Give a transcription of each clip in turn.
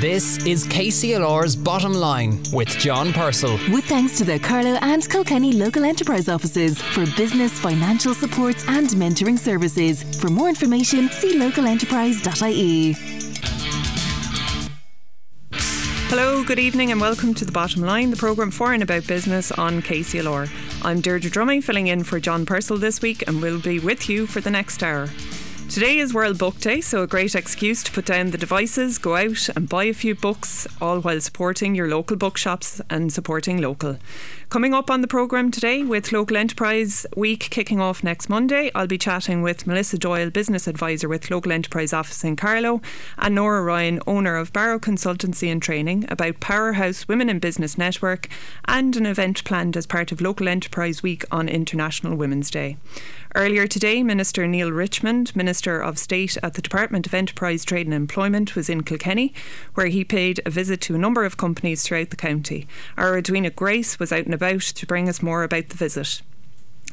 This is KCLR's Bottom Line with John Purcell. With thanks to the Carlow and Kilkenny local enterprise offices for business, financial supports and mentoring services. For more information, see localenterprise.ie. Hello, good evening, and welcome to The Bottom Line, the programme for and about business on KCLR. I'm Deirdre Dromey, filling in for John Purcell this week, and we'll be with you for the next hour. Today is World Book Day, so a great excuse to put down the devices, go out and buy a few books, all while supporting your local bookshops and supporting local. Coming up on the programme today with Local Enterprise Week kicking off next Monday, I'll be chatting with Melissa Doyle, Business Advisor with Local Enterprise Office in Carlow, and Norah Ryan, owner of Barrow Consultancy and Training, about Powerhouse Women in Business Network and an event planned as part of Local Enterprise Week on International Women's Day. Earlier today, Minister Neale Richmond, Minister of State at the Department of Enterprise, Trade and Employment, was in Kilkenny, where he paid a visit to a number of companies throughout the county. Our Edwina Grace was out and about to bring us more about the visit.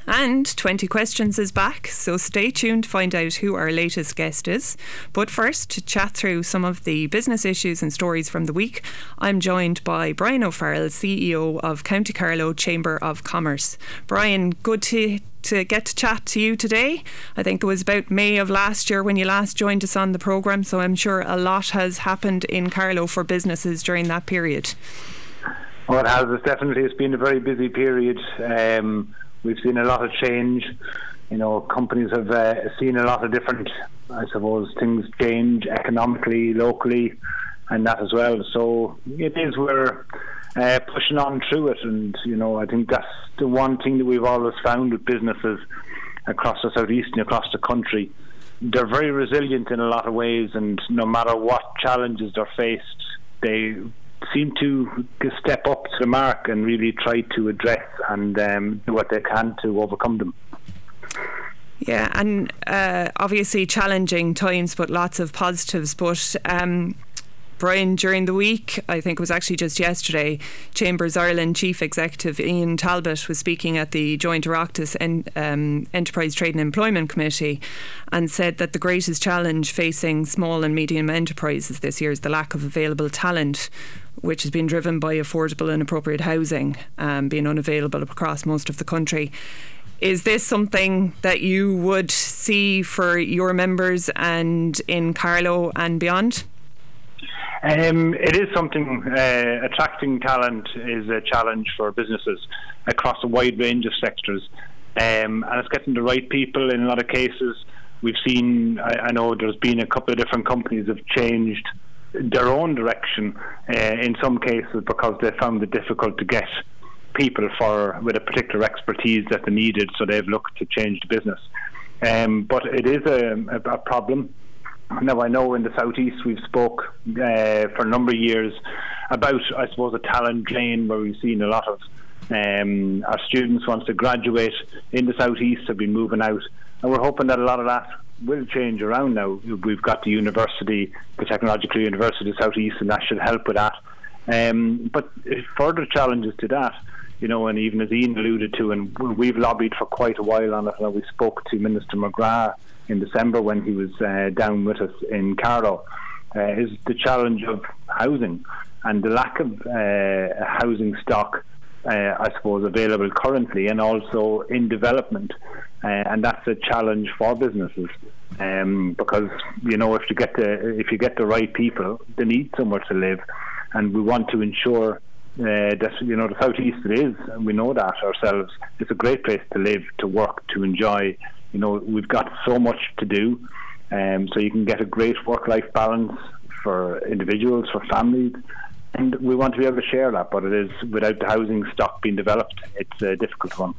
And 20 Questions is back, so stay tuned to find out who our latest guest is. But first, to chat through some of the business issues and stories from the week, I'm joined by Brian O'Farrell, CEO of County Carlow Chamber of Commerce. Brian, good to to get to chat to you today. I think it was about May of last year when you last joined us on the programme, so I'm sure a lot has happened in Carlow for businesses during that period. Well, it has. It's definitely it's been a very busy period. Um, we've seen a lot of change. You know, companies have uh, seen a lot of different, I suppose, things change economically, locally, and that as well. So it is we're uh, pushing on through it, and you know, I think that's the one thing that we've always found with businesses across the southeast and across the country. They're very resilient in a lot of ways, and no matter what challenges they're faced, they seem to step up to the mark and really try to address and um, do what they can to overcome them. Yeah, and uh, obviously challenging times, but lots of positives. But um, Brian, during the week, I think it was actually just yesterday, Chambers Ireland Chief Executive Ian Talbot was speaking at the Joint Oireachtas en- um, Enterprise Trade and Employment Committee and said that the greatest challenge facing small and medium enterprises this year is the lack of available talent which has been driven by affordable and appropriate housing um, being unavailable across most of the country. Is this something that you would see for your members and in Carlow and beyond? Um, it is something. Uh, attracting talent is a challenge for businesses across a wide range of sectors, um, and it's getting the right people. In a lot of cases, we've seen. I, I know there's been a couple of different companies have changed their own direction uh, in some cases because they found it difficult to get people for with a particular expertise that they needed, so they've looked to change the business. Um, but it is a, a problem now I know in the southeast we've spoke uh, for a number of years about I suppose a talent drain where we've seen a lot of um, our students once to graduate in the southeast have been moving out, and we're hoping that a lot of that will change around now. We've got the university, the technological university of southeast, and that should help with that. Um, but further challenges to that, you know, and even as Ian alluded to, and we've lobbied for quite a while on it. And we spoke to Minister McGrath in December when he was uh, down with us in Carlow, uh, is the challenge of housing and the lack of uh, housing stock. Uh, I suppose available currently and also in development, uh, and that's a challenge for businesses um, because you know if you get the if you get the right people, they need somewhere to live, and we want to ensure uh, that you know the southeast it is, and we know that ourselves. It's a great place to live, to work, to enjoy, you know, we've got so much to do, um, so you can get a great work-life balance for individuals, for families, and we want to be able to share that. But it is without the housing stock being developed, it's a difficult one.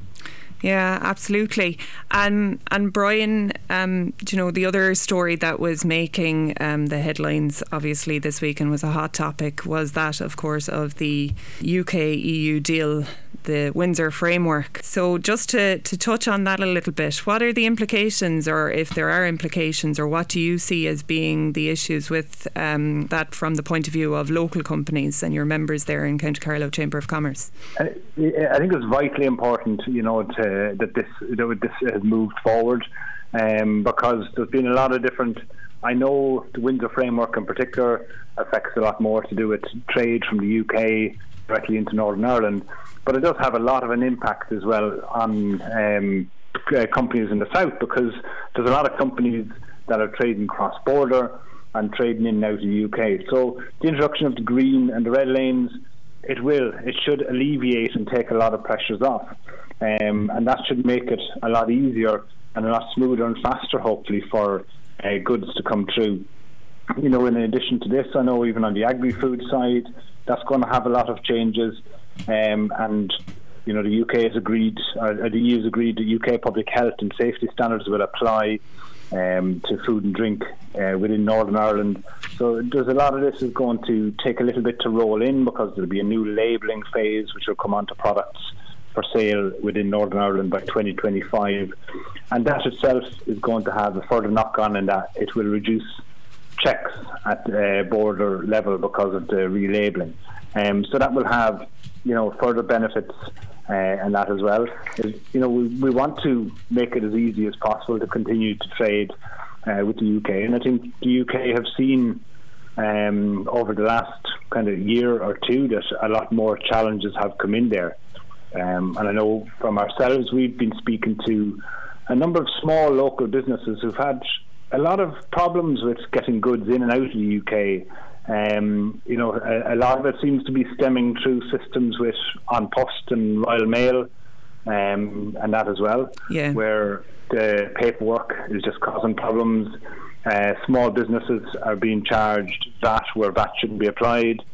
Yeah, absolutely. And and Brian, um, you know, the other story that was making um, the headlines obviously this week and was a hot topic was that, of course, of the UK EU deal the Windsor framework. So, just to, to touch on that a little bit, what are the implications, or if there are implications, or what do you see as being the issues with um, that from the point of view of local companies and your members there in County Carlow Chamber of Commerce? I, I think it's vitally important, you know, to, that this that this has moved forward, um, because there's been a lot of different I know the Windsor framework in particular affects a lot more to do with trade from the UK directly into Northern Ireland, but it does have a lot of an impact as well on um, uh, companies in the south because there's a lot of companies that are trading cross border and trading in and out of the UK. So the introduction of the green and the red lanes, it will, it should alleviate and take a lot of pressures off, um, and that should make it a lot easier and a lot smoother and faster, hopefully, for uh, goods to come through. You know, in addition to this, I know even on the agri-food side, that's going to have a lot of changes, um, and you know, the UK has agreed, or the EU has agreed that UK public health and safety standards will apply um, to food and drink uh, within Northern Ireland. So there's a lot of this is going to take a little bit to roll in because there'll be a new labelling phase which will come onto products for sale within Northern Ireland by 2025, and that itself is going to have a further knock on in that it will reduce checks at uh, border level because of the relabelling. Um, so that will have, you know, further benefits uh, and that as well. Is, you know, we, we want to make it as easy as possible to continue to trade uh, with the UK, and I think the UK have seen um, over the last kind of year or two that a lot more challenges have come in there. Um, and I know from ourselves, we've been speaking to a number of small local businesses who've had a lot of problems with getting goods in and out of the UK. Um, you know, a, a, lot of it seems to be stemming through systems with An Post and Royal Mail, um, and that as well, yeah. where the paperwork is just causing problems. Uh, small businesses are being charged VAT where VAT shouldn't be applied.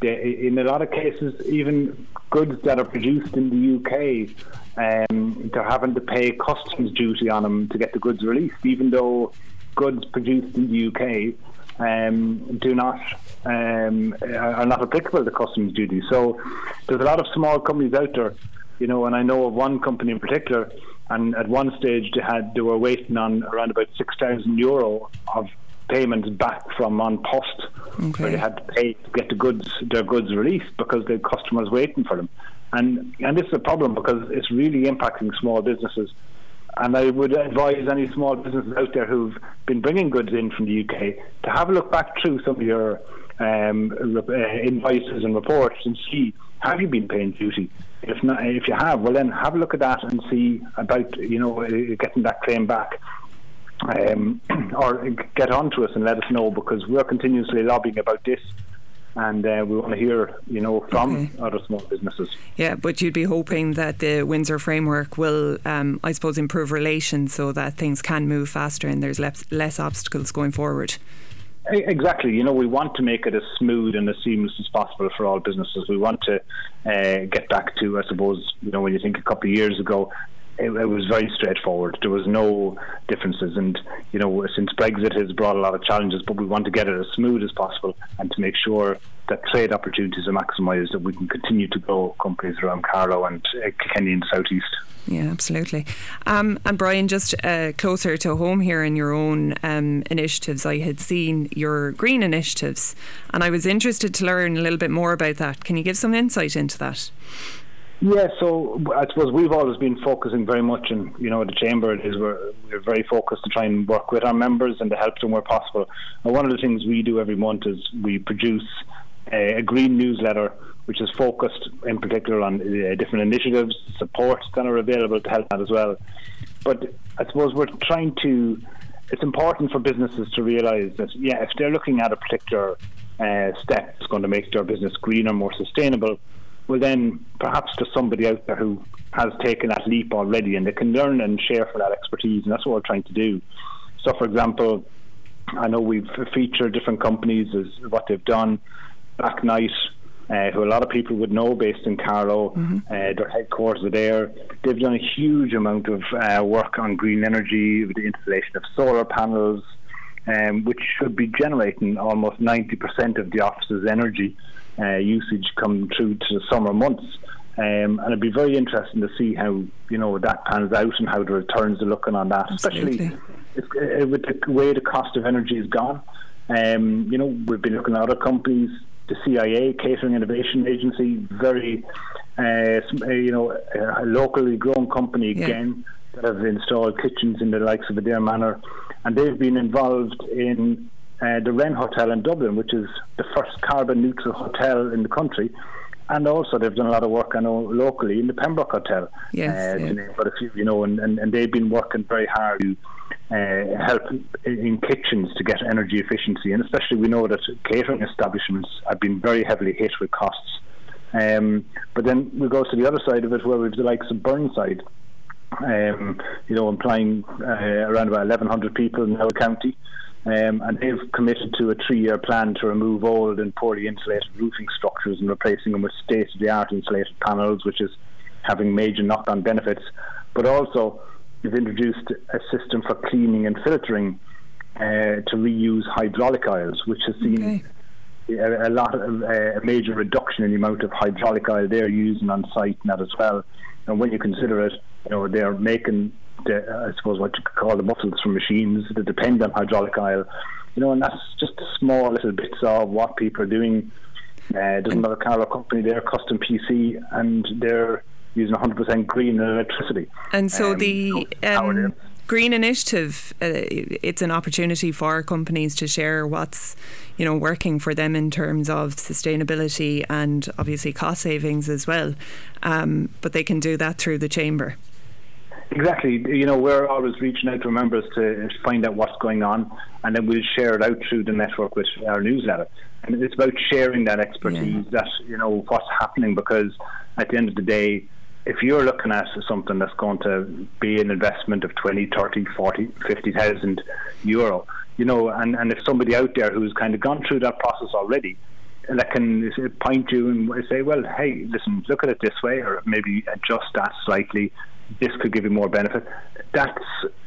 They, in a lot of cases, even goods that are produced in the UK, um, they're having to pay customs duty on them to get the goods released, even though goods produced in the UK um, do not um, are not applicable to customs duty. So there's a lot of small companies out there, you know, and I know of one company in particular. And at one stage, they had they were waiting on around about six thousand euro of payments back from An Post, okay. where they had to pay to get the goods their goods released because the customers waiting for them. And and this is a problem because it's really impacting small businesses and I would advise any small businesses out there who've been bringing goods in from the UK to have a look back through some of your um, uh, invoices and reports and see have you been paying duty. If not, if you have, well then have a look at that and see about you know uh, getting that claim back. Um, or get on to us and let us know because we're continuously lobbying about this and uh, we want to hear, you know, from okay. other small businesses. Yeah, but you'd be hoping that the Windsor framework will, um, I suppose, improve relations so that things can move faster and there's less, less obstacles going forward. Exactly. You know, we want to make it as smooth and as seamless as possible for all businesses. We want to uh, get back to, I suppose, you know, when you think a couple of years ago, it, it, was very straightforward. There was no differences, and you know, since Brexit has brought a lot of challenges, but we want to get it as smooth as possible and to make sure that trade opportunities are maximised, that we can continue to grow companies around Carlow and uh, in the southeast. Yeah, absolutely. Um, and Brian, just uh, closer to home here in your own um, initiatives, I had seen your green initiatives, and I was interested to learn a little bit more about that. Can you give some insight into that? Yeah, so I suppose we've always been focusing very much, and you know, the chamber is we're, we're very focused to try and work with our members and to help them where possible. And one of the things we do every month is we produce a, a green newsletter, which is focused in particular on uh, different initiatives, supports that are available to help that as well. But I suppose we're trying to. It's important for businesses to realise that yeah, if they're looking at a particular uh, step that's going to make their business greener, more sustainable well, then perhaps there's somebody out there who has taken that leap already and they can learn and share for that expertise, and that's what we're trying to do. So, for example, I know we've featured different companies as what they've done. Black Knight, uh, who a lot of people would know, based in Carlow, mm-hmm. uh, their headquarters are there. They've done a huge amount of uh, work on green energy with the installation of solar panels, um, which should be generating almost 90% of the office's energy uh, usage come through to the summer months. Um, and it'd be very interesting to see how you know that pans out and how the returns are looking on that, Absolutely. especially uh, with the way the cost of energy has gone. Um, you know, we've been looking at other companies, the CIA, Catering Innovation Agency, very uh, uh you know a locally grown company again. Yeah. That have installed kitchens in the likes of Adare Manor, and they've been involved in uh, the Wren Hotel in Dublin, which is the first carbon neutral hotel in the country. And also, they've done a lot of work, I know, locally in the Pembroke Hotel. Yes, uh, yeah. But a few, you know, and, and, and, they've been working very hard to uh, help in kitchens to get energy efficiency. And especially, we know that catering establishments have been very heavily hit with costs. Um, but then we go to the other side of it, where we've the likes of Burnside, um, you know, employing uh, around about 1,100 people in our county. Um, and they've committed to a three-year plan to remove old and poorly insulated roofing structures and replacing them with state-of-the-art insulated panels, which is having major knock-on benefits. But also, they've introduced a system for cleaning and filtering uh, to reuse hydraulic oils, which has seen okay. a, a, lot of uh, a major reduction in the amount of hydraulic oil they're using on site and that as well. And when you consider it, you know they're making the, I suppose what you could call the muscles from machines that depend on hydraulic oil. You know, and that's just small little bits of what people are doing. Uh, there's another car company there, Custom PC, and they're using 100% green electricity. And so um, the um, green initiative, uh, it's an opportunity for companies to share what's you know working for them in terms of sustainability and obviously cost savings as well. Um, but they can do that through the chamber. Exactly. You know, we're always reaching out to members to find out what's going on, and then we'll share it out through the network with our newsletter. And it's about sharing that expertise, yeah. that you know what's happening, because at the end of the day, if you're looking at something that's going to be an investment of 20, 30, 40, 50,000 euro, you know, and, and if somebody out there who's kind of gone through that process already, that can point you and say, well, hey, listen, look at it this way, or maybe adjust that slightly this could give you more benefit. That's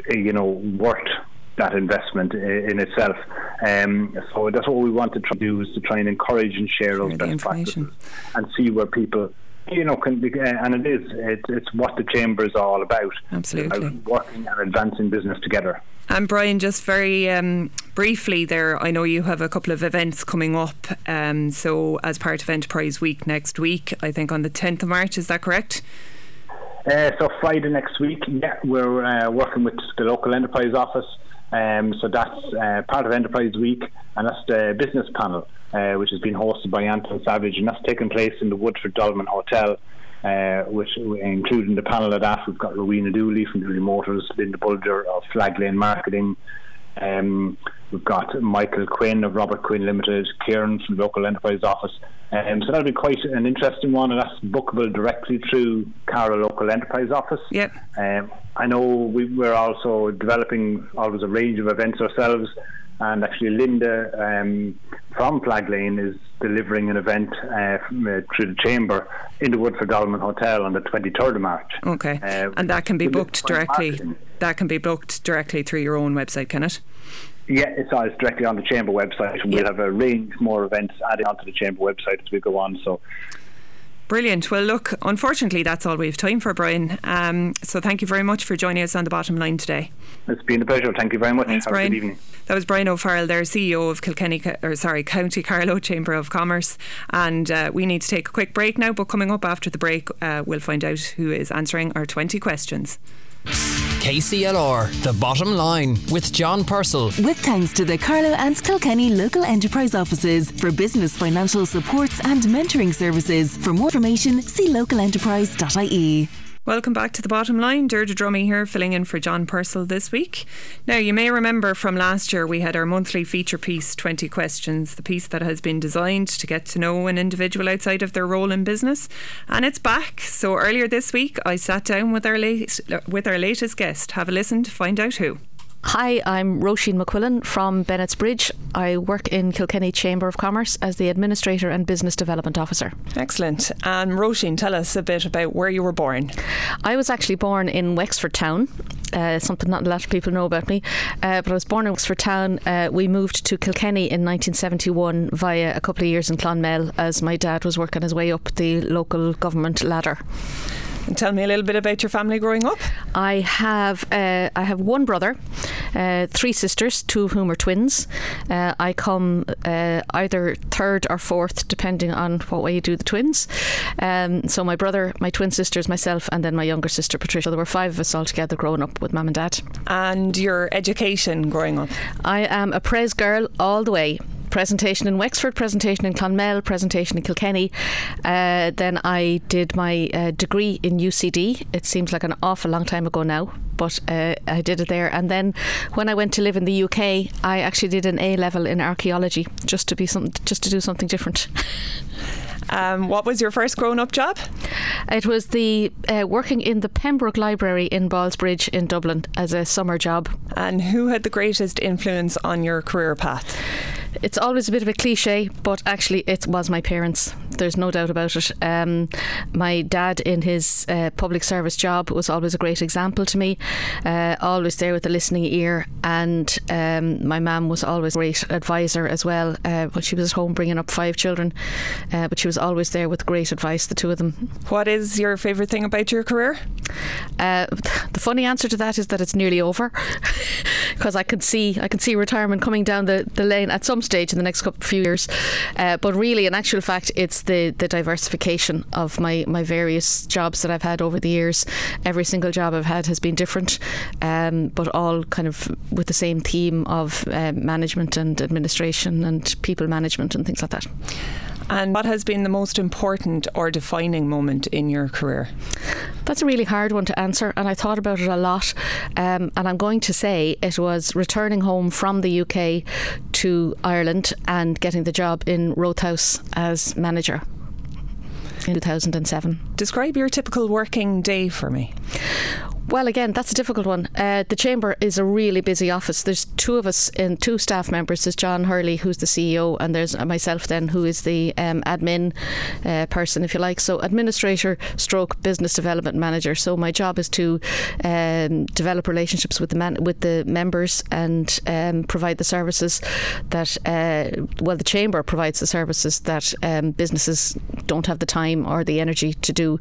you know worth that investment in itself. Um, so that's what we want to try to do is to try and encourage and share those best practices and see where people you know, can be, uh, and it is. It's, it's what the chamber is all about. Absolutely, about working and advancing business together. And Brian, just very um, briefly there, I know you have a couple of events coming up. Um, so, as part of Enterprise Week next week, I think on the 10th of March, is that correct? Uh, so Friday next week, yeah, we're uh, working with the local enterprise office. Um, so that's uh, part of Enterprise Week, and that's the business panel, uh, which has been hosted by Anton Savage, and that's taking place in the Woodford Dolmen Hotel. Uh, which including the panel of that, we've got Rowena Dooley from Dooley Motors, Linda Bulger of Flag Lane Marketing, um, we've got Michael Quinn of Robert Quinn Limited, Kieran from local enterprise office. Um, so that'll be quite an interesting one, and that's bookable directly through Carlow Local Enterprise Office. Yep. Um, I know we, we're also developing always a range of events ourselves, and actually Linda um, from Flag Lane is delivering an event uh, from, uh, through the chamber in the Woodford Dolmen Hotel on the 23rd of March. Okay, uh, and that can be booked directly. Marketing. That can be booked directly through your own website, can it? Yeah, it's, uh, it's directly on the chamber website, and we'll have a range more events added onto the chamber website as we go on. So. Brilliant. Well, look, unfortunately, that's all we have time for, Brian. Um, so thank you very much for joining us on the bottom line today. It's been a pleasure. Thank you very much. Thanks, have Brian. good evening. That was Brian O'Farrell, there, CEO of Kilkenny, or sorry, County Carlow Chamber of Commerce. And uh, we need to take a quick break now, but coming up after the break, uh, we'll find out who is answering our 20 questions. KCLR, the bottom line with John Purcell. With thanks to the Carlow and Kilkenny local enterprise offices for business financial supports and mentoring services. For more information, see localenterprise.ie. Welcome back to the bottom line. Deirdre Dromey here, filling in for John Purcell this week. Now, you may remember from last year we had our monthly feature piece, 20 Questions, the piece that has been designed to get to know an individual outside of their role in business. And it's back. So earlier this week, I sat down with our, late, with our latest guest. Have a listen to find out who. Hi, I'm Roisin McQuillan from Bennett's Bridge. I work in Kilkenny Chamber of Commerce as the Administrator and Business Development Officer. Excellent. And Roisin, tell us a bit about where you were born. I was actually born in Wexford Town, uh, something not a lot of people know about me. Uh, but I was born in Wexford Town. Uh, we moved to Kilkenny in 1971 via a couple of years in Clonmel as my dad was working his way up the local government ladder. Tell me a little bit about your family growing up. I have uh, I have one brother, uh, three sisters, two of whom are twins. Uh, I come uh, either third or fourth, depending on what way you do the twins. Um, so my brother, my twin sisters, myself, and then my younger sister Patricia. There were five of us all together growing up with mum and dad. And your education growing up? I am a Pres girl all the way presentation in Wexford, presentation in Clonmel, presentation in Kilkenny. Uh, then I did my uh, degree in UCD. It seems like an awful long time ago now, but uh, I did it there. And then when I went to live in the UK, I actually did an A level in archaeology, just to be some, just to do something different. Um, what was your first grown up job? It was the uh, working in the Pembroke Library in Ballsbridge in Dublin as a summer job. And who had the greatest influence on your career path? It's always a bit of a cliche, but actually, it was my parents. There's no doubt about it. Um, my dad, in his uh, public service job, was always a great example to me, uh, always there with a listening ear. And um, my mum was always a great advisor as well. Uh, when she was at home bringing up five children, uh, but she was always there with great advice, the two of them. What is your favourite thing about your career? Uh, the funny answer to that is that it's nearly over, because I can see I can see retirement coming down the, the lane at some stage in the next couple few years. Uh, but really, in actual fact, it's the the diversification of my my various jobs that I've had over the years. Every single job I've had has been different, um, but all kind of with the same theme of uh, management and administration and people management and things like that. And what has been the most important or defining moment in your career? That's a really hard one to answer, and I thought about it a lot. Um, and I'm going to say it was returning home from the UK to Ireland and getting the job in Rothe House as manager in 2007. Describe your typical working day for me. Well, again, that's a difficult one. Uh, the chamber is a really busy office. There's two of us and two staff members. There's John Hurley, who's the CEO, and there's myself then, who is the um, admin uh, person, if you like. So administrator, stroke business development manager. So my job is to um, develop relationships with the man- with the members and um, provide the services that uh, well, the chamber provides the services that um, businesses don't have the time or the energy to do.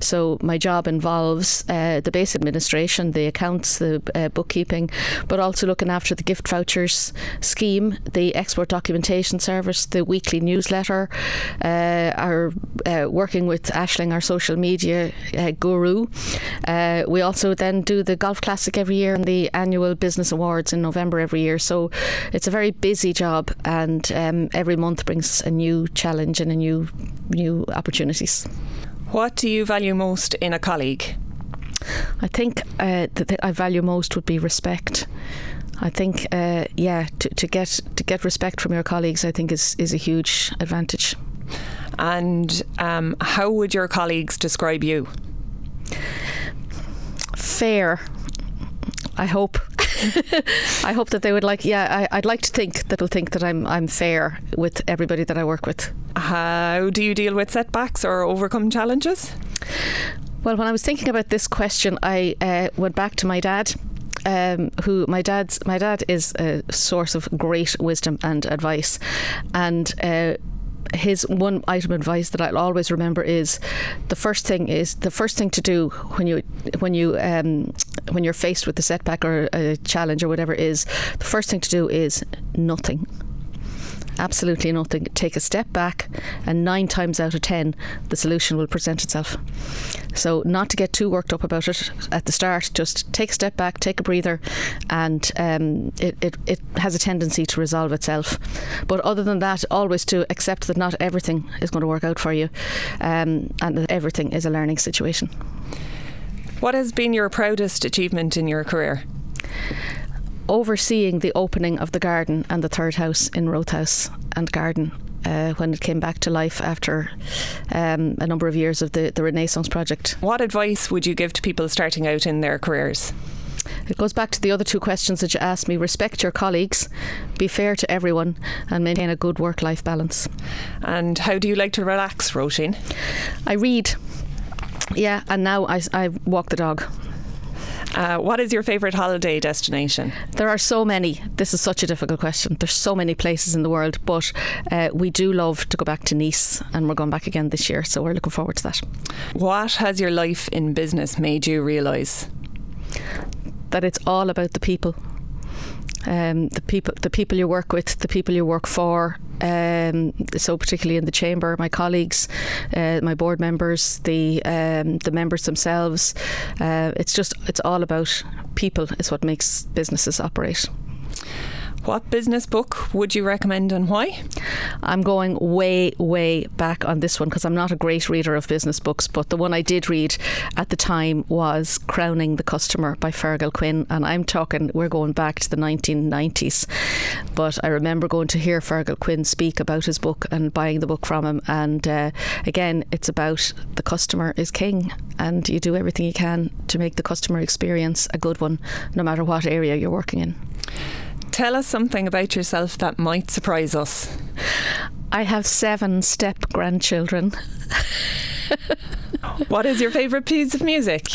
So my job involves uh, the base administration, the accounts, the uh, bookkeeping, but also looking after the gift vouchers scheme, the export documentation service, the weekly newsletter, uh, our uh, working with Ashling, our social media uh, guru. Uh, we also then do the golf classic every year and the annual business awards in November every year. So it's a very busy job, and um, every month brings a new challenge and a new new opportunities. What do you value most in a colleague? I think uh, that I value most would be respect. I think, uh, yeah, to, to get to get respect from your colleagues, I think is is a huge advantage. And um, how would your colleagues describe you? Fair. I hope. I hope that they would like. Yeah, I, would like to think that they'll think that I'm I'm fair with everybody that I work with. How do you deal with setbacks or overcome challenges? Well, when I was thinking about this question, I uh, went back to my dad. Um, who my dad's my dad is a source of great wisdom and advice, and uh, his one item of advice that I'll always remember is the first thing is the first thing to do when you when you um, when you're faced with a setback or a challenge or whatever is the first thing to do is nothing absolutely nothing. Take a step back, and nine times out of ten, the solution will present itself. So, not to get too worked up about it at the start, just take a step back, take a breather, and um, it, it, it has a tendency to resolve itself. But other than that, always to accept that not everything is going to work out for you, um, and that everything is a learning situation. What has been your proudest achievement in your career? Overseeing the opening of the garden and the third house in Rothe House and Garden uh, when it came back to life after um, a number of years of the, the Renaissance project. What advice would you give to people starting out in their careers? It goes back to the other two questions that you asked me. Respect your colleagues, be fair to everyone, and maintain a good work life balance. And how do you like to relax, Roisin? I read. Yeah, and now I, I walk the dog. Uh, what is your favourite holiday destination? There are so many. This is such a difficult question. There's so many places in the world, but uh, we do love to go back to Nice, and we're going back again this year, so we're looking forward to that. What has your life in business made you realise? That it's all about the people. Um, the people, the people you work with, the people you work for. Um, so particularly in the chamber, my colleagues, uh, my board members, the um, the members themselves. Uh, it's just it's all about people. Is what makes businesses operate. What business book would you recommend and why? I'm going way, way back on this one because I'm not a great reader of business books, but the one I did read at the time was Crowning the Customer by Feargal Quinn. And I'm talking, we're going back to the 1990s. But I remember going to hear Feargal Quinn speak about his book and buying the book from him. And uh, again, it's about the customer is king, and you do everything you can to make the customer experience a good one, no matter what area you're working in. Tell us something about yourself that might surprise us. I have seven step grandchildren. what is your favourite piece of music?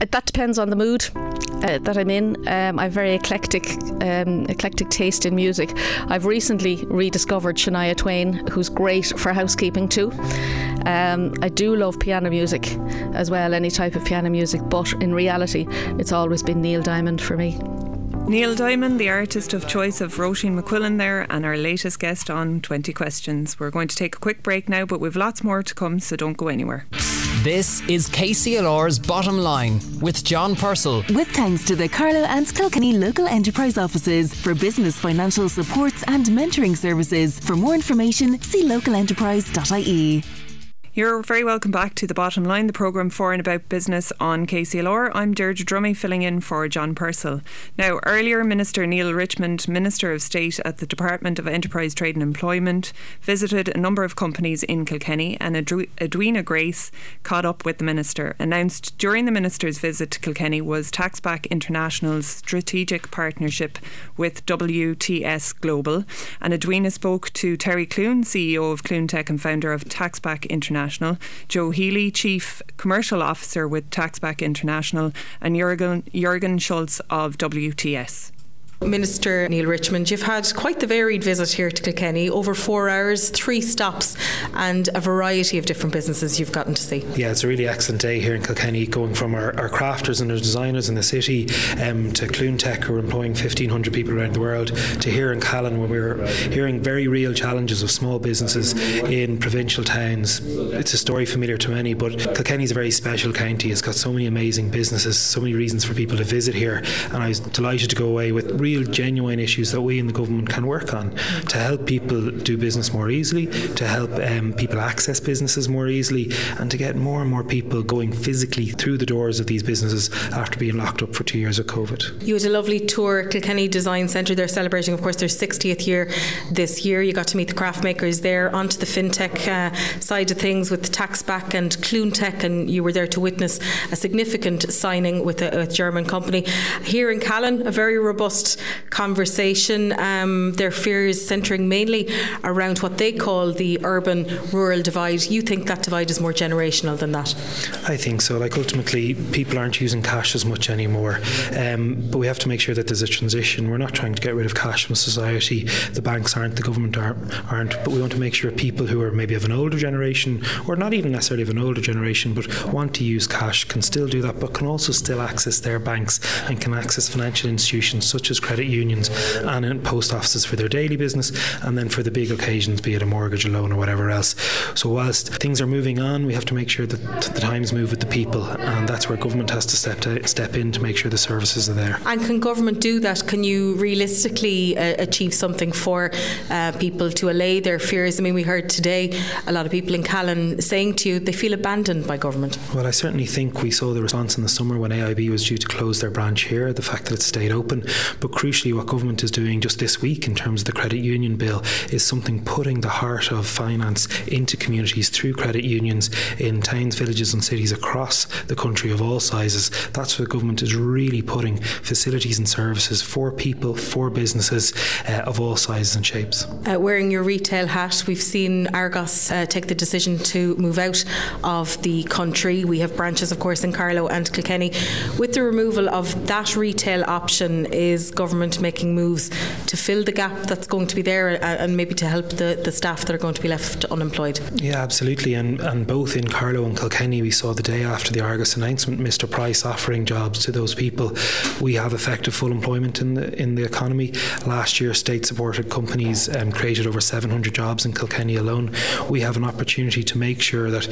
Uh, that depends on the mood uh, that I'm in. Um, I've very eclectic, um, eclectic taste in music. I've recently rediscovered Shania Twain, who's great for housekeeping too. Um, I do love piano music as well, any type of piano music, but in reality, it's always been Neil Diamond for me. Neil Diamond, the artist of choice of Roisin McQuillan there, and our latest guest on 20 Questions. We're going to take a quick break now, but we've lots more to come, so don't go anywhere. This is KCLR's Bottom Line with John Purcell. With thanks to the Carlow and Kilkenny local enterprise offices for business financial supports and mentoring services. For more information, see localenterprise.ie. You're very welcome back to the bottom line, the programme for and about business on KCLR. I'm Deirdre Dromey filling in for John Purcell. Now, earlier, Minister Neale Richmond, Minister of State at the Department of Enterprise, Trade and Employment, visited a number of companies in Kilkenny and Edwina Grace caught up with the Minister. Announced during the Minister's visit to Kilkenny was Taxback International's strategic partnership with WTS Global. And Edwina spoke to Terry Clune, CEO of CluneTech and founder of Taxback International International, Joe Healy, Chief Commercial Officer with Taxback International, and Jurgen, Jurgen of WTS. Minister Neale Richmond, you've had quite the varied visit here to Kilkenny, over four hours, three stops, and a variety of different businesses you've gotten to see. Yeah, it's a really excellent day here in Kilkenny, going from our, our crafters and our designers in the city um, to CluneTech, who are employing 1,500 people around the world, to here in Callan, where we're hearing very real challenges of small businesses in provincial towns. It's a story familiar to many, but Kilkenny is a very special county. It's got so many amazing businesses, so many reasons for people to visit here, and I was delighted to go away with real genuine issues that we in the government can work on to help people do business more easily, to help um, people access businesses more easily, and to get more and more people going physically through the doors of these businesses after being locked up for two years of COVID. You had a lovely tour, Kilkenny Design Centre. They're celebrating, of course, their 60th year this year. You got to meet the craft makers there, onto the fintech uh, side of things with Taxback and CluneTech, and you were there to witness a significant signing with a, a German company. Here in Callan, a very robust conversation. Um, their fears centering mainly around what they call the urban rural divide. You think that divide is more generational than that? I think so. Like ultimately, people aren't using cash as much anymore, um, but we have to make sure that there's a transition. We're not trying to get rid of cash from society. The banks aren't, the government aren't, but we want to make sure people who are maybe of an older generation, or not even necessarily of an older generation, but want to use cash, can still do that, but can also still access their banks and can access financial institutions such as credit unions and in post offices for their daily business, and then for the big occasions, be it a mortgage, a loan, or whatever else. So, whilst things are moving on, we have to make sure that the times move with the people, and that's where government has to step to, step in to make sure the services are there. And can government do that? Can you realistically uh, achieve something for uh, people to allay their fears? I mean, we heard today a lot of people in Callan saying to you they feel abandoned by government. Well, I certainly think we saw the response in the summer when AIB was due to close their branch here, the fact that it stayed open. But crucially, what government is doing just this week in terms of the credit union bill is something putting the heart of finance into communities through credit unions in towns, villages, and cities across the country of all sizes. That's where government is really putting facilities and services for people, for businesses uh, of all sizes and shapes. Uh, wearing your retail hat, we've seen Argos uh, take the decision to move out of the country. We have branches, of course, in Carlow and Kilkenny. With the removal of that retail option, is government making moves to fill the gap that's going to be there uh, and maybe to help the, the staff that are going to be left unemployed? Yeah, absolutely. And, and both in Carlow and Kilkenny, we saw the day after the Argos announcement, Mr. Price offering jobs to those people. We have effective full employment in the in the economy. Last year, state-supported companies um, created over 700 jobs in Kilkenny alone. We have an opportunity to make sure that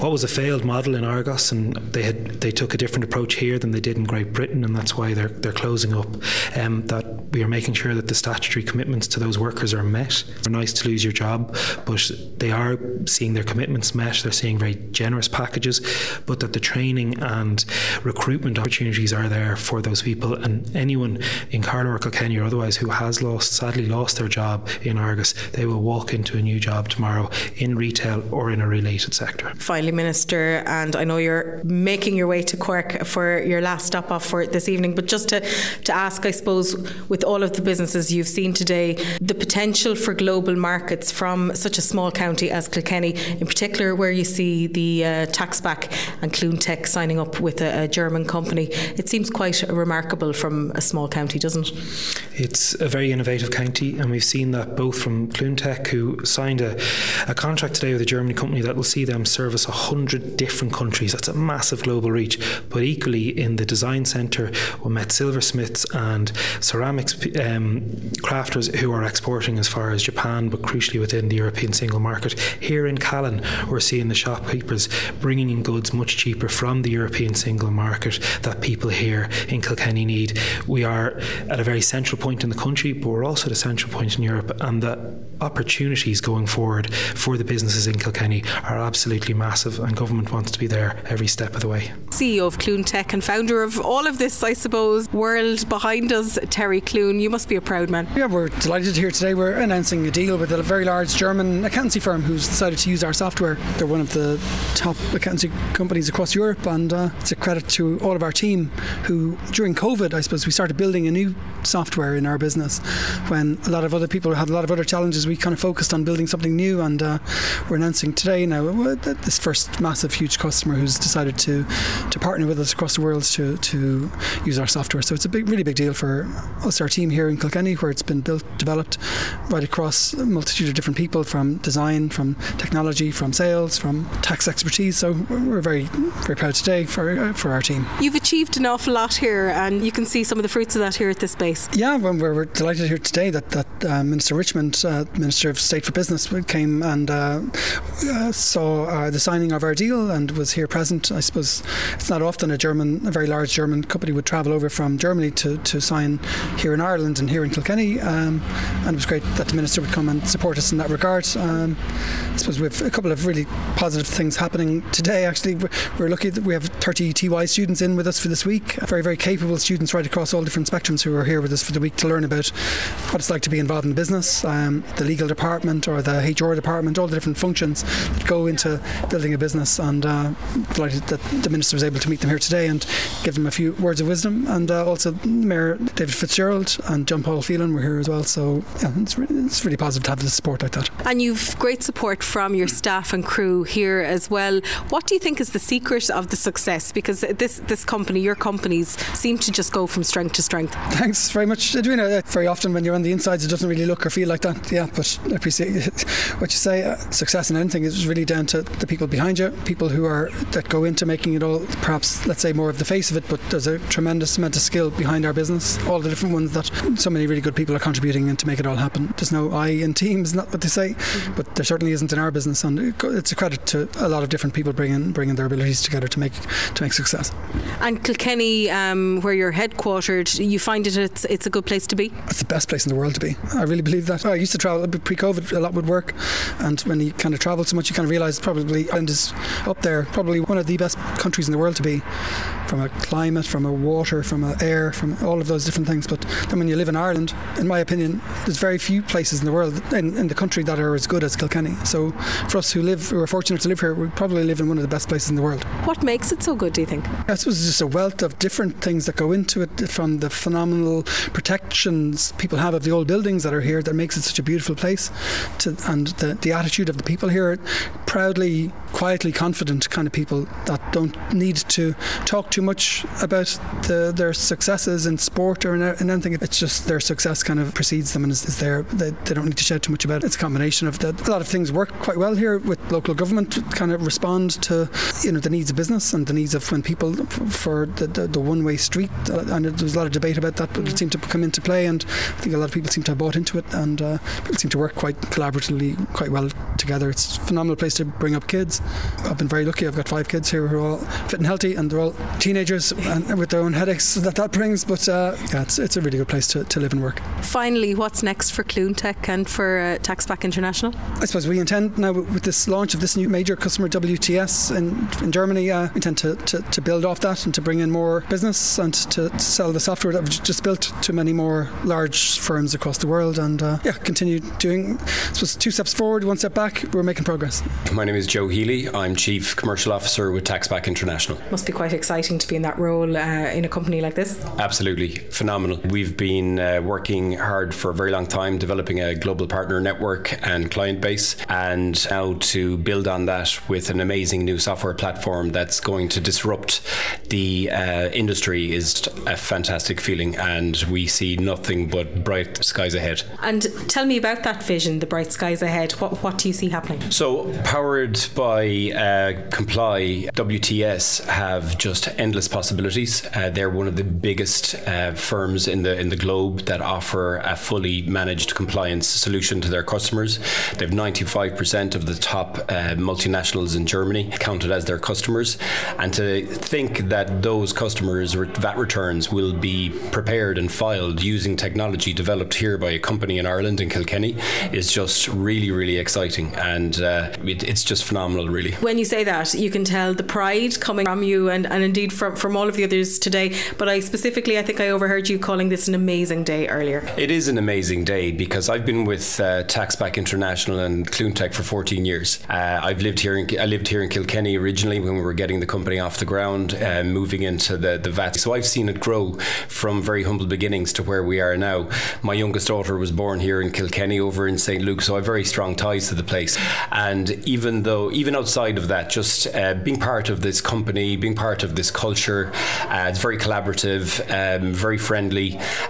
what was a failed model in Argos, and they had they took a different approach here than they did in Great Britain, and that's why they're they're closing up. Um, that we are making sure that the statutory commitments to those workers are met. It's nice to lose your job, but they are seeing their commitments met. They're seeing very generous packages, but that the training and recruitment opportunities are there for those people. And anyone in Carlow or Kilkenny or otherwise who has lost, sadly lost their job in Argos, they will walk into a new job tomorrow in retail or in a related sector. Finally, Minister, and I know you're making your way to Cork for your last stop off for this evening, but just to, to ask, I suppose, with all of the businesses you've seen today, the potential for global markets from such a small county as Kilkenny, in particular, where you see the uh, Taxback and CluneTech signing up with a, a, German company, it seems quite remarkable from a small county, doesn't it? It's a very innovative county, and we've seen that both from CluneTech, who signed a, a contract today with a German company that will see them service 100 different countries. That's a massive global reach. But equally, in the design centre, we met silversmiths and ceramics um, crafters who are exporting as far as Japan, but crucially within the European single market. Here in Callan, we're seeing the shopkeepers bringing in goods much cheaper from the European single market that people here in Kilkenny need. We are at a very central point in the country, but we're also at a central point in Europe, and the opportunities going forward for the businesses in Kilkenny are absolutely massive, and government wants to be there every step of the way. CEO of CluneTech and founder of all of this, I suppose, world behind us, Terry Clune. You must be a proud man. Yeah, we're delighted here today. We're announcing a deal with a very large German accountancy firm who's decided to use our software. They're one of the top accountancy companies across Europe, and uh, it's a credit to all of our team who, during COVID, I suppose, we started building a new software in our business when a lot of other people had a lot of other challenges. We kind of focused on building something new, and uh, we're announcing today now this first massive, huge customer who's decided to to partner with us across the world to to use our software. So it's a big, really big deal for us, our team here in Kilkenny, where it's been built, developed right across a multitude of different people from design, from technology, from sales, from tax expertise. So we're very, very proud today for uh, for our team. You've achieved an awful lot here, and you can see some of the fruits of that here at this space. Yeah, well, we're, we're delighted here today that that uh, Minister Richmond, uh, Minister of State for Business, came and uh, uh saw uh, the signing of our deal and was here present. I suppose it's not often a German, a very large German company would travel over from Germany to, to sign here in Ireland and here in Kilkenny. Um, and it was great that the Minister would come and support us in that regard. Um, I suppose we have a couple of really positive things happening today. Actually, we're lucky that we have 30 TY students in with us for this week. Very, very capable students right across all different spectrums who are here with us for the week to learn about what it's like to be involved in business, um, the legal department or the HR department, all the different functions that go into building a business. And uh, delighted that the Minister was able to meet them here today and give them a few words of wisdom. And uh, also Mayor David Fitzgerald and John Paul Phelan were here as well. So yeah, it's, really, it's really positive to have the support like that. And you've great support from your staff and crew here as well. What do you think is the secret of the success? Because this this company, your companies, seem to just go from strength to strength. Thanks very much, Edwina. Very often when you're on the insides, it doesn't really look or feel like that. Yeah, but I appreciate what you say. Uh, success in anything is really down to the people behind you, people who are that go into making it all. Perhaps let's say more of the face of it, but there's a tremendous amount of skill behind our business. All the different ones that so many really good people are contributing in to make it all happen. There's no I in teams, not what they say, mm-hmm. but there certainly isn't in our business, and it's a credit to a lot of different people bringing bringing their abilities together to make to make success. And Kilkenny, um, where you're headquartered, you find it it's, it's a good place to be. It's the best place in the world to be. I really believe that. I used to travel pre-COVID a lot would work, and when you kind of travel so much, you kind of realise probably Ireland is up there, probably one of the best countries in the world to be, from a climate, from a water, from a air, from all of those different things. But then when you live in Ireland, in my opinion, there's very few places in the world, in, in the country, that are as good as Kilkenny. So for us who live, who are fortunate to live here, we probably live in one of the best places in the world. What makes it so good, do you think? I suppose it's just a wealth of different things that go into it, from the phenomenal protections people have of the old buildings that are here that makes it such a beautiful place, to, and the, the attitude of the people here, proudly, quietly confident kind of people that don't need to talk too much about the, their successes in sport or in, in, anything. It's just their success kind of precedes them and is, is there. They, they, don't need to shout too much about it. It's a combination of that. A lot of things work quite well here with local government kind of respond to you know the needs of business and the needs of when people for the, the, the one-way street. And there was a lot of debate about that, but it seemed to come into play, and I think a lot of people seem to have bought into it, and uh, people seem to work quite collaboratively, quite well together. It's a phenomenal place to bring up kids. I've been very lucky. I've got five kids here who are all fit and healthy, and they're all teenagers and with their own headaches that that brings. But uh, yeah, it's, it's a really good place to, to live and work. Finally, what's next for CluneTech and for uh, Taxback International? I suppose we intend now with this launch of this new major customer WTS in, in Germany, uh, we intend to, to, to, build off that and to bring in more business and to, to, sell the software that we've just built to many more large firms across the world. And uh, yeah, continue doing. I suppose two steps forward, one step back. We're making progress. My name is Joe Healy. I'm Chief Commercial Officer with Taxback International. Must be quite exciting to be in that role uh, in a company like this. Absolutely phenomenal. We've been uh, working hard for a very long time, developing a global partner network and client base, and now to build on that with an amazing new software platform that's going to disrupt the uh, industry is a fantastic feeling, and we see nothing but bright skies ahead. And tell me about that vision, the bright skies ahead. What what do you see happening? So, powered by uh, Comply, WTS have just endless possibilities. Uh, they're one of the biggest uh, firms in the in the globe that offer a fully managed compliance solution to their customers. They have 95% of the top uh, multinationals in Germany counted as their customers, and to think that those customers' VAT returns will be prepared and filed using technology developed here by a company in Ireland in Kilkenny is just really really exciting, and uh, it, it's just phenomenal, really. When you say that, you can tell the pride coming from you and, and indeed from, from all of the others today. But I specifically, I think I overheard you calling this an amazing day earlier. It is an amazing day because I've been with uh, Taxback International and CluneTech for 14 years. Uh, I've lived here. In, I lived here in Kilkenny originally when we were getting the company off the ground, uh, moving into the the VAT. So I've seen it grow from very humble beginnings to where we are now. My youngest daughter was born here in Kilkenny, over in St Luke, so I have very strong ties to the place. And even though, even outside of that, just uh, being part of this company, being part of this culture, uh, it's very collaborative, um, very friendly,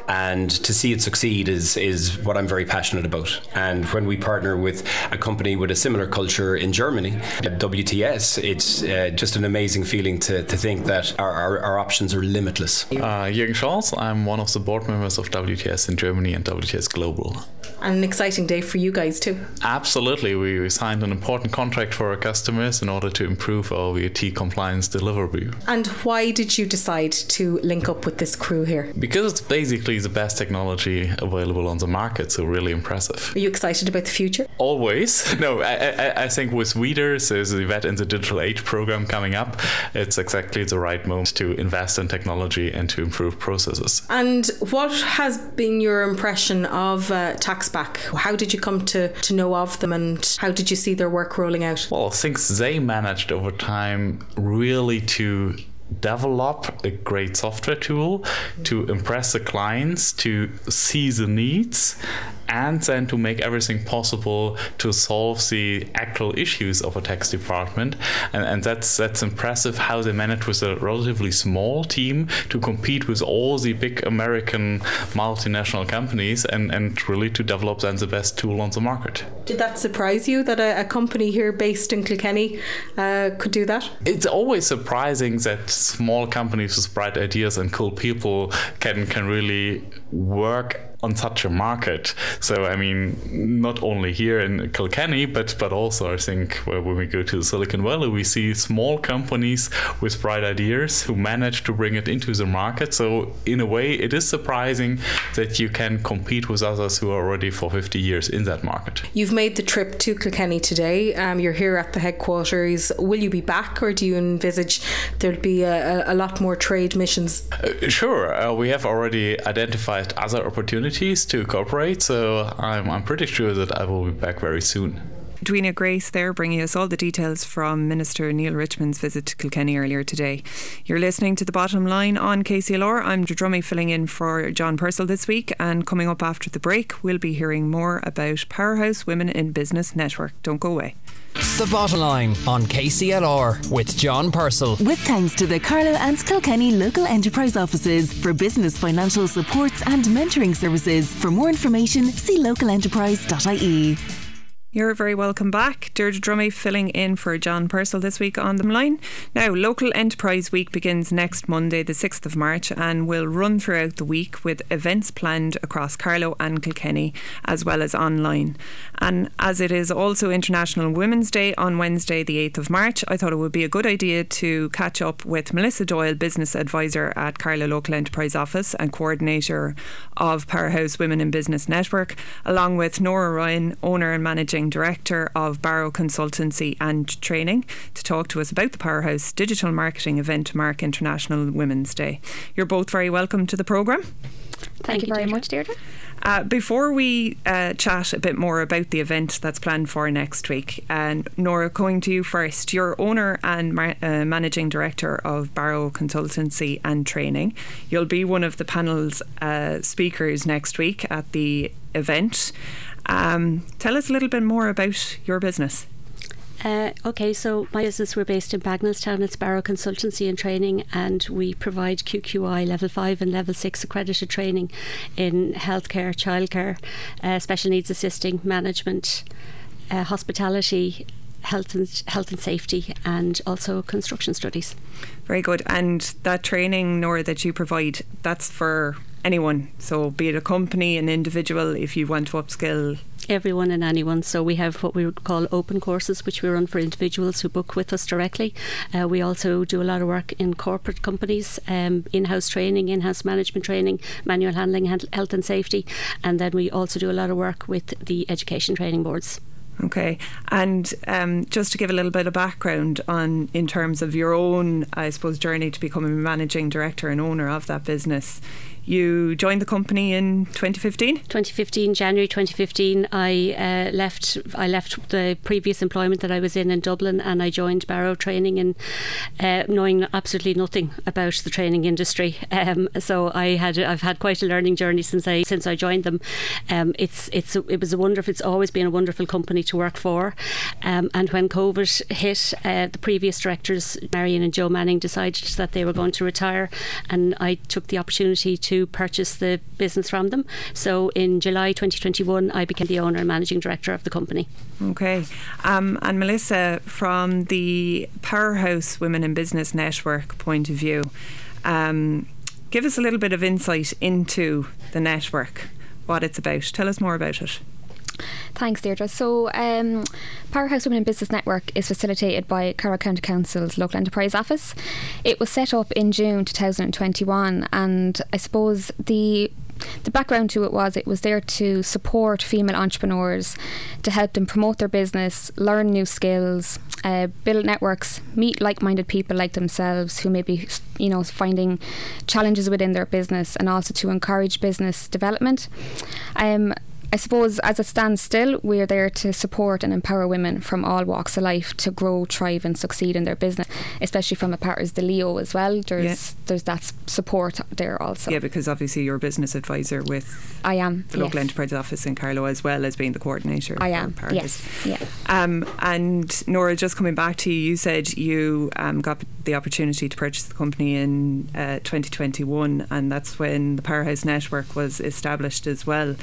and to see it succeed is is what I'm very passionate about. And when we partner with a company with a similar culture in Germany, WTS, it's uh, just an amazing feeling to, to think that our, our, our options are limitless. Uh, Jürgen Scholz, I'm one of the board members of WTS in Germany and WTS Global. And an exciting day for you guys too. Absolutely. We signed an important contract for our customers in order to improve our VAT compliance delivery. And why did you decide to link up with this crew here? Because it's basically the best technology available on the market, so really impressive. Are you excited about the future? Always. No, I, I, I think with ViDA, there's the VAT in the Digital Age program coming up. It's exactly the right moment to invest in technology and to improve processes. And what has been your impression of uh, Taxback? How did you come to, to know of them and how did you see their work rolling out? Well, things they managed over time really to develop a great software tool to impress the clients, to see the needs, and then to make everything possible to solve the actual issues of a tax department. And, and that's that's impressive how they managed with a relatively small team to compete with all the big American multinational companies and, and really to develop then the best tool on the market. Did that surprise you that a, a company here based in Kilkenny uh, could do that? It's always surprising that small companies with bright ideas and cool people can can really work on such a market. So I mean, not only here in Kilkenny, but but also I think when we go to Silicon Valley, we see small companies with bright ideas who manage to bring it into the market. So in a way, it is surprising that you can compete with others who are already for 50 years in that market. You've made the trip to Kilkenny today. Um, you're here at the headquarters. Will you be back, or do you envisage there'll be a, a lot more trade missions? Uh, sure, uh, we have already identified other opportunities to cooperate. So I'm, I'm pretty sure that I will be back very soon. Edwina Grace there bringing us all the details from Minister Neale Richmond's visit to Kilkenny earlier today. You're listening to The Bottom Line on KCLR. I'm Dromey filling in for John Purcell this week and coming up after the break we'll be hearing more about Powerhouse Women in Business Network. Don't go away. The Bottom Line on KCLR with John Purcell. With thanks to the Carlow and Kilkenny local enterprise offices for business financial supports and mentoring services. For more information, see localenterprise.ie. You're very welcome back. Deirdre Dromey filling in for John Purcell this week on the line. Now, Local Enterprise Week begins next Monday, the 6th of March, and will run throughout the week with events planned across Carlow and Kilkenny, as well as online. And as it is also International Women's Day on Wednesday, the 8th of March, I thought it would be a good idea to catch up with Melissa Doyle, Business Advisor at Carlow Local Enterprise Office and Coordinator of Powerhouse Women in Business Network, along with Norah Ryan, Owner and Managing Managing Director of Barrow Consultancy and Training, to talk to us about the Powerhouse digital marketing event to mark International Women's Day. You're both very welcome to the programme. Thank, Thank you very much, Deirdre. Uh, before we uh, chat a bit more about the event that's planned for next week, and uh, Norah, going to you first. You're owner and mar- uh, managing director of Barrow Consultancy and Training. You'll be one of the panel's uh, speakers next week at the event. Um, tell us a little bit more about your business. Uh, okay, so my business, we're based in Bagnallstown. It's Barrow Consultancy and Training, and we provide QQI level 5 and level 6 accredited training in healthcare, childcare, uh, special needs assisting, management, uh, hospitality, health and health and safety and also construction studies. Very good. And that training, Norah, that you provide, that's for anyone. So, be it a company, an individual, if you want to upskill everyone and anyone. So we have what we would call open courses, which we run for individuals who book with us directly. Uh, we also do a lot of work in corporate companies, um, in-house training, in-house management training, manual handling, health and safety, and then we also do a lot of work with the education training boards. Okay, and um, just to give a little bit of background on in terms of your own, I suppose, journey to becoming managing director and owner of that business, you joined the company in 2015. 2015, January 2015. I uh, left. I left the previous employment that I was in in Dublin, and I joined Barrow Training, and uh, knowing absolutely nothing about the training industry. Um, so I had. I've had quite a learning journey since I since I joined them. Um, it's it's it was a wonderful. It's always been a wonderful company to work for. Um, and when COVID hit, uh, the previous directors, Marion and Joe Manning, decided that they were going to retire, and I took the opportunity to to purchase the business from them. So in July 2021, I became the owner and managing director of the company. Okay. Um, and Melissa, from the Powerhouse Women in Business Network point of view, um, give us a little bit of insight into the network, what it's about. Tell us more about it. Thanks, Deirdre. So, um, Powerhouse Women in Business Network is facilitated by Carlow County Council's Local Enterprise Office. It was set up in June 2021, and I suppose the the background to it was it was there to support female entrepreneurs, to help them promote their business, learn new skills, uh, build networks, meet like-minded people like themselves who may be, you know, finding challenges within their business, and also to encourage business development. Um, I suppose as it stands still, we're there to support and empower women from all walks of life to grow, thrive, and succeed in their business, especially from a part as the Leo as well. There's yeah. there's that support there also. Yeah, because obviously you're a business advisor with I am the local enterprise office in Carlow as well as being the coordinator. I am. Yes. Yeah. Um, and Norah, just coming back to you, you said you um, got the opportunity to purchase the company in uh, 2021, and that's when the Powerhouse Network was established as well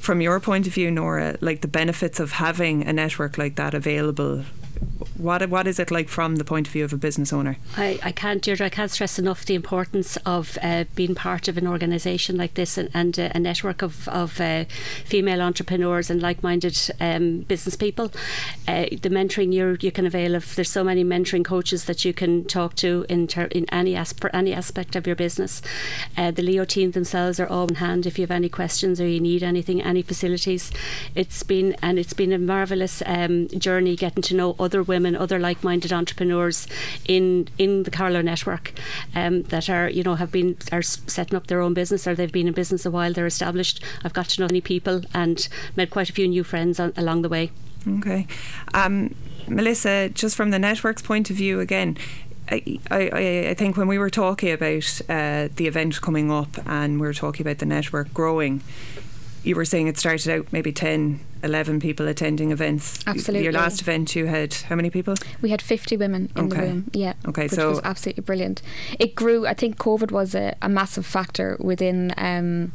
from your point of view, Norah, like the benefits of having a network like that available, What what is it like from the point of view of a business owner? I, I can't, Deirdre, I can't stress enough the importance of uh, being part of an organisation like this and, and uh, a network of, of uh, female entrepreneurs and like-minded um, business people. Uh, the mentoring you you can avail of. There's so many mentoring coaches that you can talk to in ter- in any asp- any aspect of your business. Uh, the Leo team themselves are all in hand if you have any questions or you need anything, any facilities. It's been and it's been a marvelous um, journey getting to know other women, other like-minded entrepreneurs in in the Carlow network um, that are you know have been are setting up their own business or they've been in business a while. They're established. I've got to know many people and met quite a few new friends on, along the way. Okay. Um, Melissa, just from the network's point of view again, I, I, I think when we were talking about uh, the event coming up and we were talking about the network growing, you were saying it started out maybe 10, 11 people attending events. Absolutely. Your last event, you had how many people? We had 50 women in Okay. the room, yeah. Okay, which so- was absolutely brilliant. It grew, I think COVID was a, a massive factor within. Um,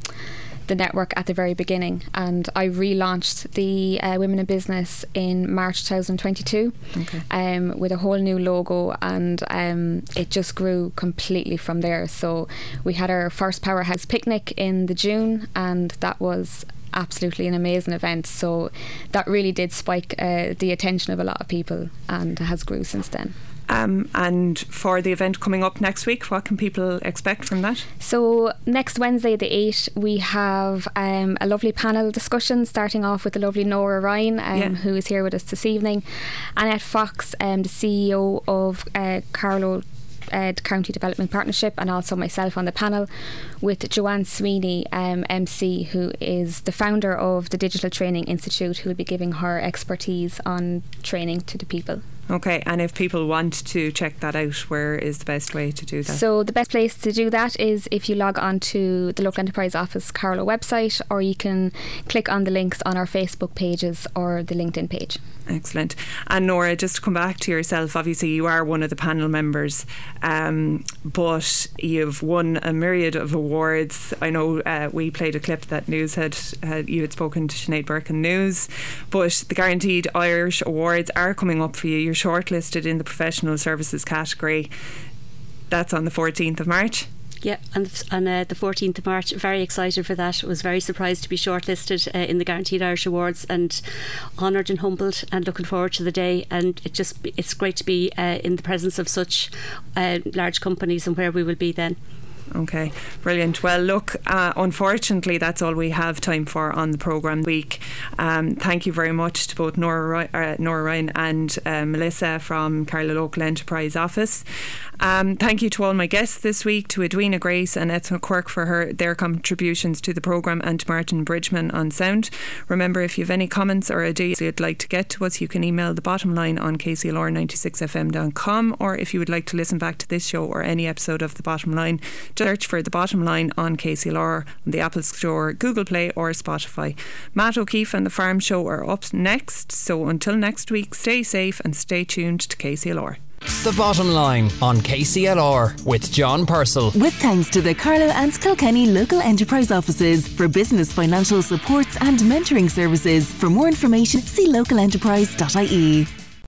the network at the very beginning, and I relaunched the uh, Women in Business in March 2022 Okay. um, with a whole new logo, and um, it just grew completely from there. So we had our first powerhouse picnic in the June, and that was absolutely an amazing event. So that really did spike uh, the attention of a lot of people, and has grew since then. Um, and for the event coming up next week, what can people expect from that? So next Wednesday, the 8th, we have um, a lovely panel discussion starting off with the lovely Norah Ryan, um, Yeah. who is here with us this evening. Annette Fox, um, the CEO of uh, Carlow uh, County Development Partnership, and also myself on the panel with Joanne Sweeney, um, MC, who is the founder of the Digital Training Institute, who will be giving her expertise on training to the people. Okay, and if people want to check that out, where is the best way to do that? So the best place to do that is if you log on to the Local Enterprise Office Carlow website, or you can click on the links on our Facebook pages or the LinkedIn page. Excellent. And Nora, just to come back to yourself, obviously you are one of the panel members, um, but you've won a myriad of awards. I know uh, we played a clip that News had, had you had spoken to Sinead Burke in News, but the Guaranteed Irish Awards are coming up for you. You're shortlisted in the professional services category. That's on the 14th of March. Yeah, on the, on uh, the 14th of March, very excited for that. Was very surprised to be shortlisted uh, in the Guaranteed Irish Awards, and honoured and humbled, and looking forward to the day. And it just it's great to be uh, in the presence of such uh, large companies and where we will be then. Okay, brilliant. Well, look, uh, unfortunately, that's all we have time for on the programme week. Um, thank you very much to both Norah, uh, Norah Ryan and uh, Melissa from Carlow Local Enterprise Office. Um, thank you to all my guests this week, to Edwina Grace and Ethna Quirk for her their contributions to the programme, and to Martin Bridgman on sound. Remember, if you have any comments or ideas you'd like to get to us, you can email the bottom line on kclr96fm.com, or if you would like to listen back to this show or any episode of the bottom line, search for the bottom line on KCLR on the Apple Store, Google Play, or Spotify. Matt O'Keefe and the Farm Show are up next. So until next week, stay safe and stay tuned to KCLR. The bottom line on KCLR with John Purcell. With thanks to the Carlow and Kilkenny local enterprise offices for business financial supports and mentoring services. For more information, see localenterprise.ie.